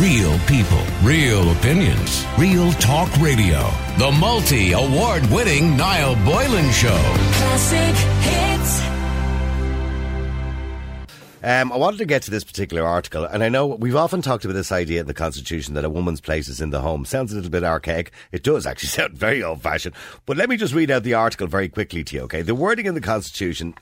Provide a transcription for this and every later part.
Real people, real opinions, real talk radio. The multi award winning Niall Boylan Show. Classic hits. Um, I wanted to get to this particular article, and I know we've often talked about this idea in the Constitution that a woman's place is in the home. Sounds a little bit archaic. It does actually sound very old fashioned. But let me just read out the article very quickly to you, okay? The wording in the Constitution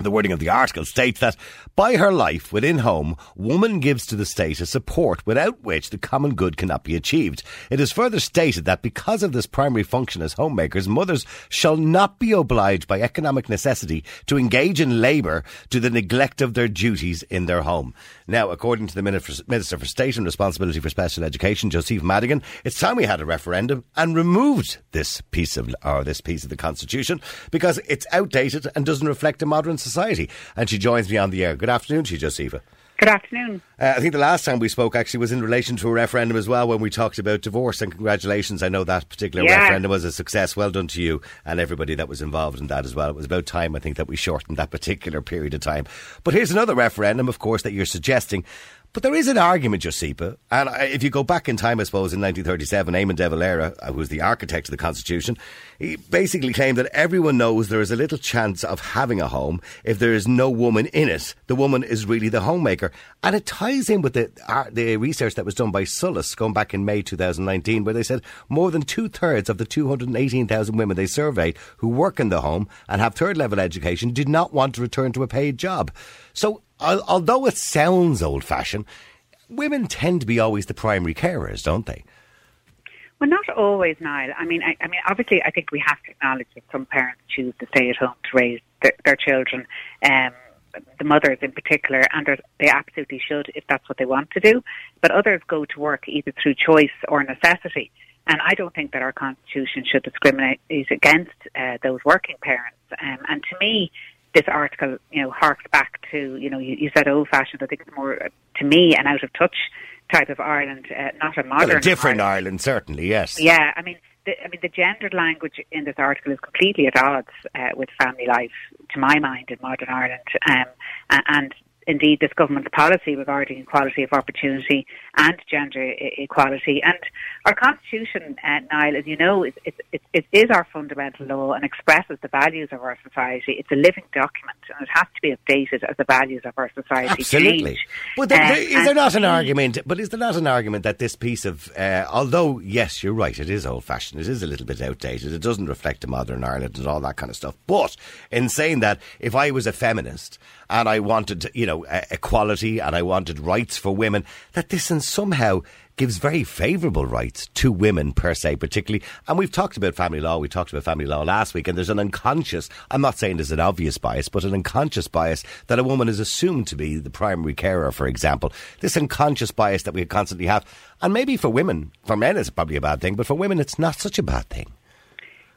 the wording of the article states that by her life within home, woman gives to the state a support without which the common good cannot be achieved. It is further stated that because of this primary function as homemakers, mothers shall not be obliged by economic necessity to engage in labour to the neglect of their duties in their home. Now, according to the Minister for State and Responsibility for Special Education, Josepha Madigan, it's time we had a referendum and removed this piece of or this piece of the Constitution because it's outdated and doesn't reflect a modern society. And she joins me on the air. Good afternoon to you, Josepha. Good afternoon. Uh, I think the last time we spoke actually was in relation to a referendum as well when we talked about divorce. And congratulations, I know that particular Yeah. referendum was a success. Well done to you and everybody that was involved in that as well. It was about time, I think, that we shortened that particular period of time. But here's another referendum, of course, that you're suggesting. But there is an argument, Josepha, and if you go back in time, I suppose, in 1937, Eamon de Valera, uh, who was the architect of the Constitution, he basically claimed that everyone knows there is a little chance of having a home if there is no woman in it. The woman is really the homemaker. And it ties in with the, uh, the research that was done by Solas going back in May 2019, where they said more than two thirds of the 218,000 women they surveyed who work in the home and have third level education did not want to return to a paid job. So, although it sounds old fashioned, women tend to be always the primary carers, don't they? Well, not always, Niall. I mean, I, I mean, obviously, I think we have to acknowledge that some parents choose to stay at home to raise their, their children. Um, the mothers in particular, and they're- absolutely should if that's what they want to do. But others go to work either through choice or necessity. And I don't think that our constitution should discriminate against uh, those working parents. Um, and to me, this article, you know, harks back to, you know, you, you said old fashioned. I think it's more, uh, to me, an out of touch type of Ireland, uh, not a modern Well, a different Ireland. Ireland, certainly, yes. Yeah, I mean, the, I mean, the gendered language in this article is completely at odds uh, with family life, to my mind, in modern Ireland. Um, and indeed, this government's policy regarding equality of opportunity and gender equality. And our constitution, uh, Niall, as you know, is, is, is, is, is our fundamental law and expresses the values of our society. It's a living document, and it has to be updated as the values of our society Absolutely. change. But there, Um, there, is there not an argument? But is there not an argument that this piece of, uh, although yes, you're right, it is old fashioned, it is a little bit outdated, it doesn't reflect a modern Ireland and all that kind of stuff. But in saying that, if I was a feminist and I wanted, you know, uh, equality and I wanted rights for women, that this in somehow gives very favourable rights to women per se, particularly. And we've talked about family law. We talked about family law last week, and there's an unconscious. I'm not saying there's an obvious bias, but an unconscious bias that a woman is assumed to be the primary carer, for example. This unconscious bias that we constantly have, and maybe for women, for men, it's probably a bad thing, but for women, it's not such a bad thing.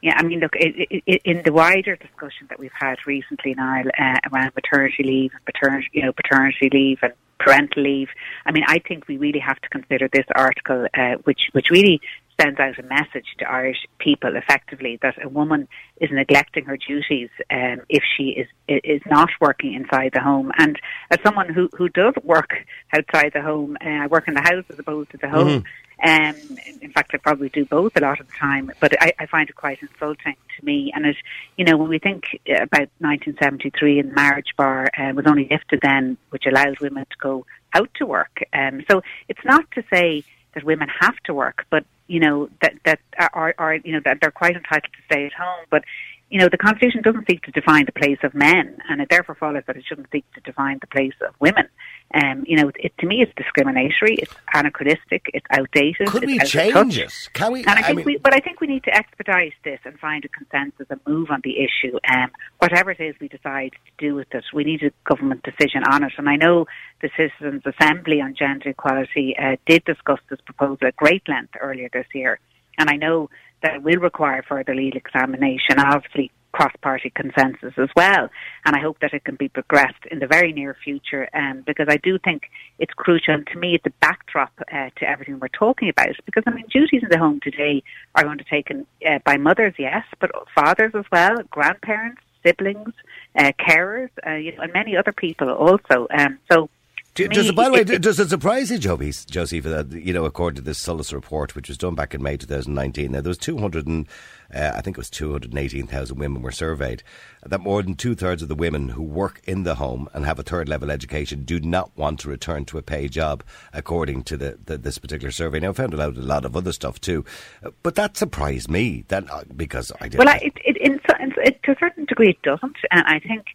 Yeah, I mean, look, i i in the wider discussion that we've had recently, Niall, uh, around maternity leave and paternity, you know, paternity leave and parental leave, I mean, I think we really have to consider this article, uh, which which really sends out a message to Irish people, effectively, that a woman is neglecting her duties um, if she is is not working inside the home. And as someone who who does work outside the home, uh, I work in the house as opposed to the home. Um, in fact, I probably do both a lot of the time, but I, I find it quite insulting to me. And it, you know, when we think about 1973 and the marriage bar uh, was only lifted then, which allowed women to go out to work. Um, so it's not to say that women have to work, but you know that that are, are you know that they're quite entitled to stay at home, but. You know, the Constitution doesn't seek to define the place of men, and it therefore follows that it shouldn't seek to define the place of women. Um, you know, it, to me, it's discriminatory, it's anachronistic, it's outdated. Could it's we change it? Can we? And I think mean, we, but I think we need to expedite this and find a consensus and move on the issue. Um, whatever it is we decide to do with it, we need a government decision on it. And I know the Citizens Assembly on Gender Equality uh, did discuss this proposal at great length earlier this year. And I know that will require further legal examination, obviously cross-party consensus as well. And I hope that it can be progressed in the very near future, um, because I do think it's crucial. And to me, it's a backdrop uh, to everything we're talking about. Because I mean, duties in the home today are undertaken uh, by mothers, yes, but fathers as well, grandparents, siblings, uh, carers, uh, you know, and many other people also. Um, so Do, does by the way, does it surprise you, Joby, Josie, that you know, according to this Solas report, which was done back in May 2019, now there was 200 and uh, I think it was 218,000 women were surveyed, that more than two thirds of the women who work in the home and have a third level education do not want to return to a paid job, according to the, the, this particular survey. Now, I found out a lot of other stuff too, but that surprised me that uh, because I didn't... Well, I, it, it, in, it, to a certain degree, it doesn't, and I think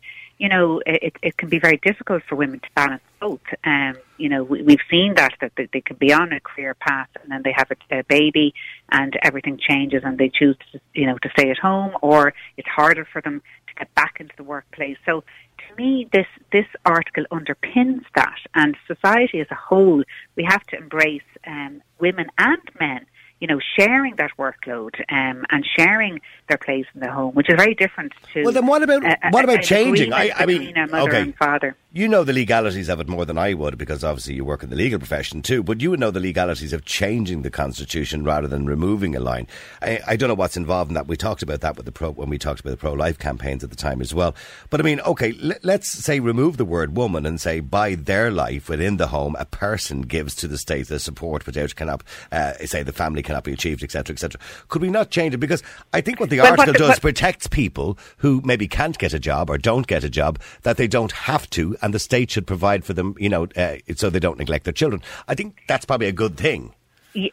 you know, it, it can be very difficult for women to balance both. Um, you know, we, we've seen that, that they, can be on a career path and then they have a, a baby and everything changes and they choose to, you know, to stay at home or it's harder for them to get back into the workplace. So to me, this, this article underpins that and society as a whole, we have to embrace um, women and men you know, sharing that workload um, and sharing their place in the home, which is very different to. Well, then what about a, what about changing? I, I mean, okay. father. You know the legalities of it more than I would, because obviously you work in the legal profession too. But you would know the legalities of changing the constitution rather than removing a line. I, I don't know what's involved in that. We talked about that with the pro when we talked about the pro-life campaigns at the time as well. But I mean, okay, let, let's say remove the word woman and say by their life within the home, a person gives to the state the support without cannot uh, say the family cannot be achieved, etc., etc. Could we not change it? Because I think what the well, article does protects people who maybe can't get a job or don't get a job that they don't have to, and the state should provide for them, you know, uh, so they don't neglect their children. I think that's probably a good thing.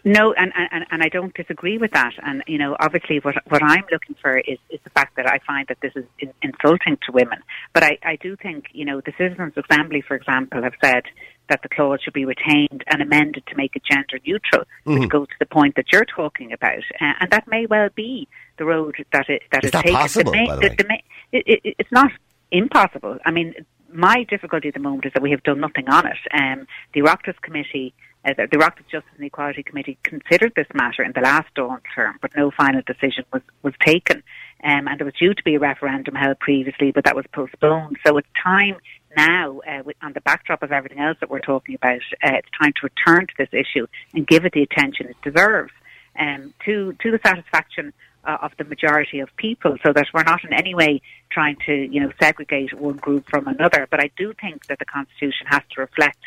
No, and, and and I don't disagree with that. And you know, obviously, what what I'm looking for is, is the fact that I find that this is insulting to women. But I, I do think you know the Citizens Assembly, for example, have said that the clause should be retained and amended to make it gender neutral, mm-hmm. which goes to the point that you're talking about, uh, and that may well be the road that it that is is that taken. possible? May, by the, the, way? The, it, it, it's not impossible. I mean, my difficulty at the moment is that we have done nothing on it. Um, the Oireachtas Committee uh, the, Oireachtas Justice and Equality Committee considered this matter in the last Dáil term, but no final decision was, was taken. Um, and there was due to be a referendum held previously, but that was postponed. So it's time now, uh, on the backdrop of everything else that we're talking about, uh, it's time to return to this issue and give it the attention it deserves um, to, to the satisfaction uh, of the majority of people so that we're not in any way trying to, you know, segregate one group from another. But I do think that the Constitution has to reflect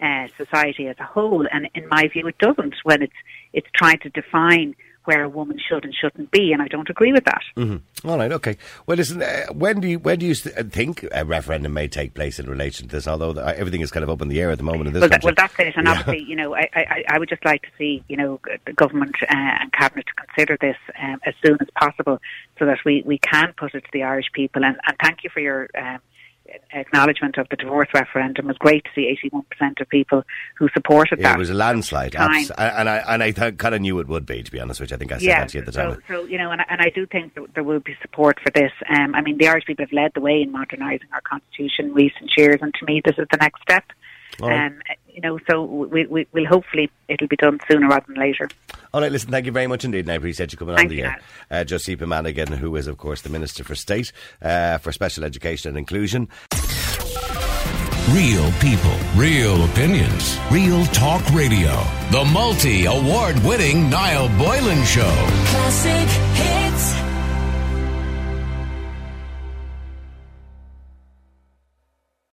uh, society as a whole. And in my view, it doesn't when it's it's trying to define where a woman should and shouldn't be, and I don't agree with that. Mm-hmm. All right, okay. Well, listen, uh, when do you when do you uh, think a referendum may take place in relation to this? Although uh, everything is kind of up in the air at the moment in this well, country. That, well, that's it. And yeah. obviously, you know, I, I, I would just like to see, you know, the government uh, and cabinet to consider this um, as soon as possible, so that we, we can put it to the Irish people. And, and thank you for your. Um, acknowledgement of the divorce referendum. Was great to see 81% of people who supported yeah, that. It was a landslide. Abs- and I, and I kind of knew it would be, to be honest which. I think I said yeah, that to you at the time. So, so you know, and, and I do think that there will be support for this. Um, I mean, the Irish people have led the way in modernising our constitution in recent years, and to me, this is the next step. Um, you know, so we, we, will hopefully it'll be done sooner rather than later. All right, listen, thank you very much indeed, and I appreciate you coming Thank on the you, air. Uh, Josepha Madigan, who is, of course, the Minister for State uh, for Special Education and Inclusion. Real people, real opinions, real talk radio. The multi award winning Niall Boylan Show. Classic hits.